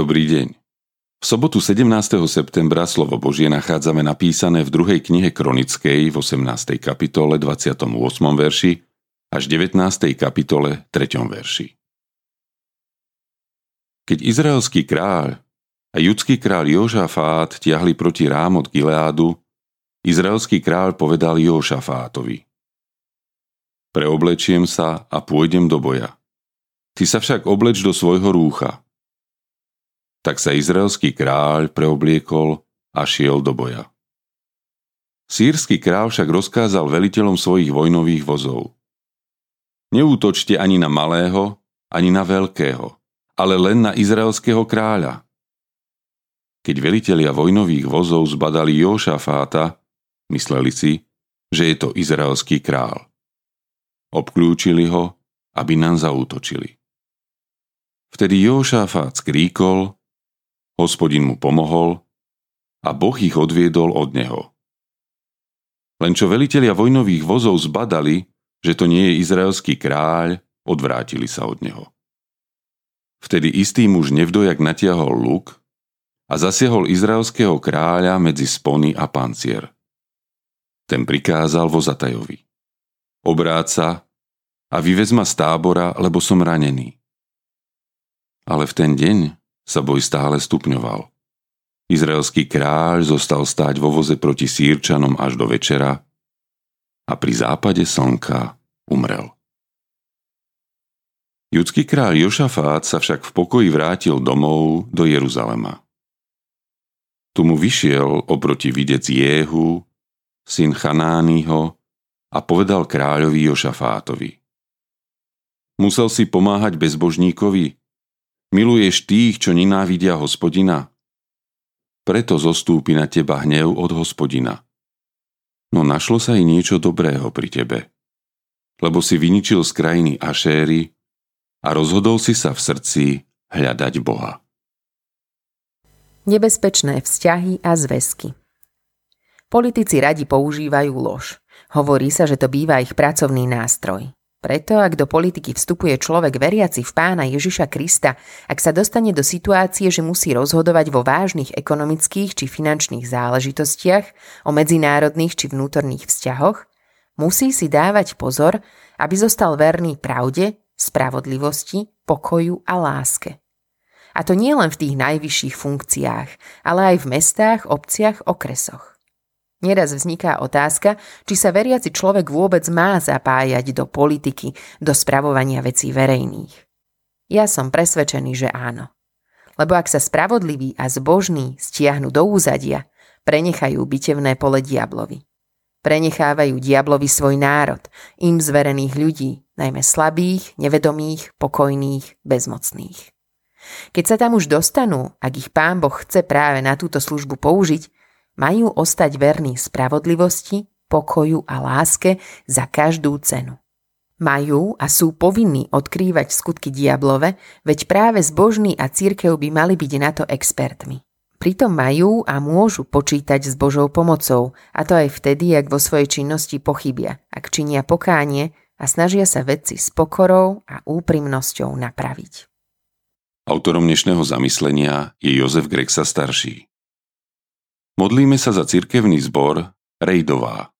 Dobrý deň. V sobotu 17. septembra slovo Božie nachádzame napísané v druhej knihe Kronickej v 18. kapitole 28. verši až 19. kapitole 3. verši. Keď izraelský kráľ a judský kráľ Jožafát tiahli proti rám od Gileádu, izraelský kráľ povedal Jošafátovi Preoblečiem sa a pôjdem do boja. Ty sa však obleč do svojho rúcha. Tak sa izraelský kráľ preobliekol a šiel do boja. Sýrsky kráľ však rozkázal veliteľom svojich vojnových vozov. Neútočte ani na malého, ani na veľkého, ale len na izraelského kráľa. Keď velitelia vojnových vozov zbadali Jošafáta, mysleli si, že je to izraelský král. Obklúčili ho, aby nám zaútočili. Vtedy Jošafát skríkol Hospodin mu pomohol a Boh ich odviedol od neho. Len čo velitelia vojnových vozov zbadali, že to nie je izraelský kráľ, odvrátili sa od neho. Vtedy istý muž nevdojak natiahol luk a zasiahol izraelského kráľa medzi spony a pancier. Ten prikázal vozatajovi. Obráca a vyvez ma z tábora, lebo som ranený. Ale v ten deň sa boj stále stupňoval. Izraelský kráľ zostal stáť vo voze proti sírčanom až do večera a pri západe slnka umrel. Judský kráľ Jošafát sa však v pokoji vrátil domov do Jeruzalema. Tu mu vyšiel oproti videc Jéhu, syn Chanányho, a povedal kráľovi Jošafátovi. Musel si pomáhať bezbožníkovi, Miluješ tých, čo nenávidia hospodina? Preto zostúpi na teba hnev od hospodina. No našlo sa i niečo dobrého pri tebe. Lebo si vyničil z krajiny Ašéry a rozhodol si sa v srdci hľadať Boha. Nebezpečné vzťahy a zväzky Politici radi používajú lož. Hovorí sa, že to býva ich pracovný nástroj. Preto, ak do politiky vstupuje človek veriaci v pána Ježiša Krista, ak sa dostane do situácie, že musí rozhodovať vo vážnych ekonomických či finančných záležitostiach, o medzinárodných či vnútorných vzťahoch, musí si dávať pozor, aby zostal verný pravde, spravodlivosti, pokoju a láske. A to nie len v tých najvyšších funkciách, ale aj v mestách, obciach, okresoch. Neraz vzniká otázka, či sa veriaci človek vôbec má zapájať do politiky, do spravovania vecí verejných. Ja som presvedčený, že áno. Lebo ak sa spravodliví a zbožní stiahnu do úzadia, prenechajú bitevné pole diablovi. Prenechávajú diablovi svoj národ, im zverených ľudí, najmä slabých, nevedomých, pokojných, bezmocných. Keď sa tam už dostanú, ak ich pán Boh chce práve na túto službu použiť, majú ostať verní spravodlivosti, pokoju a láske za každú cenu. Majú a sú povinní odkrývať skutky diablove, veď práve zbožní a církev by mali byť na to expertmi. Pritom majú a môžu počítať s Božou pomocou, a to aj vtedy, ak vo svojej činnosti pochybia, ak činia pokánie a snažia sa veci s pokorou a úprimnosťou napraviť. Autorom dnešného zamyslenia je Jozef Grexa starší. Modlíme sa za cirkevný zbor Rejdová.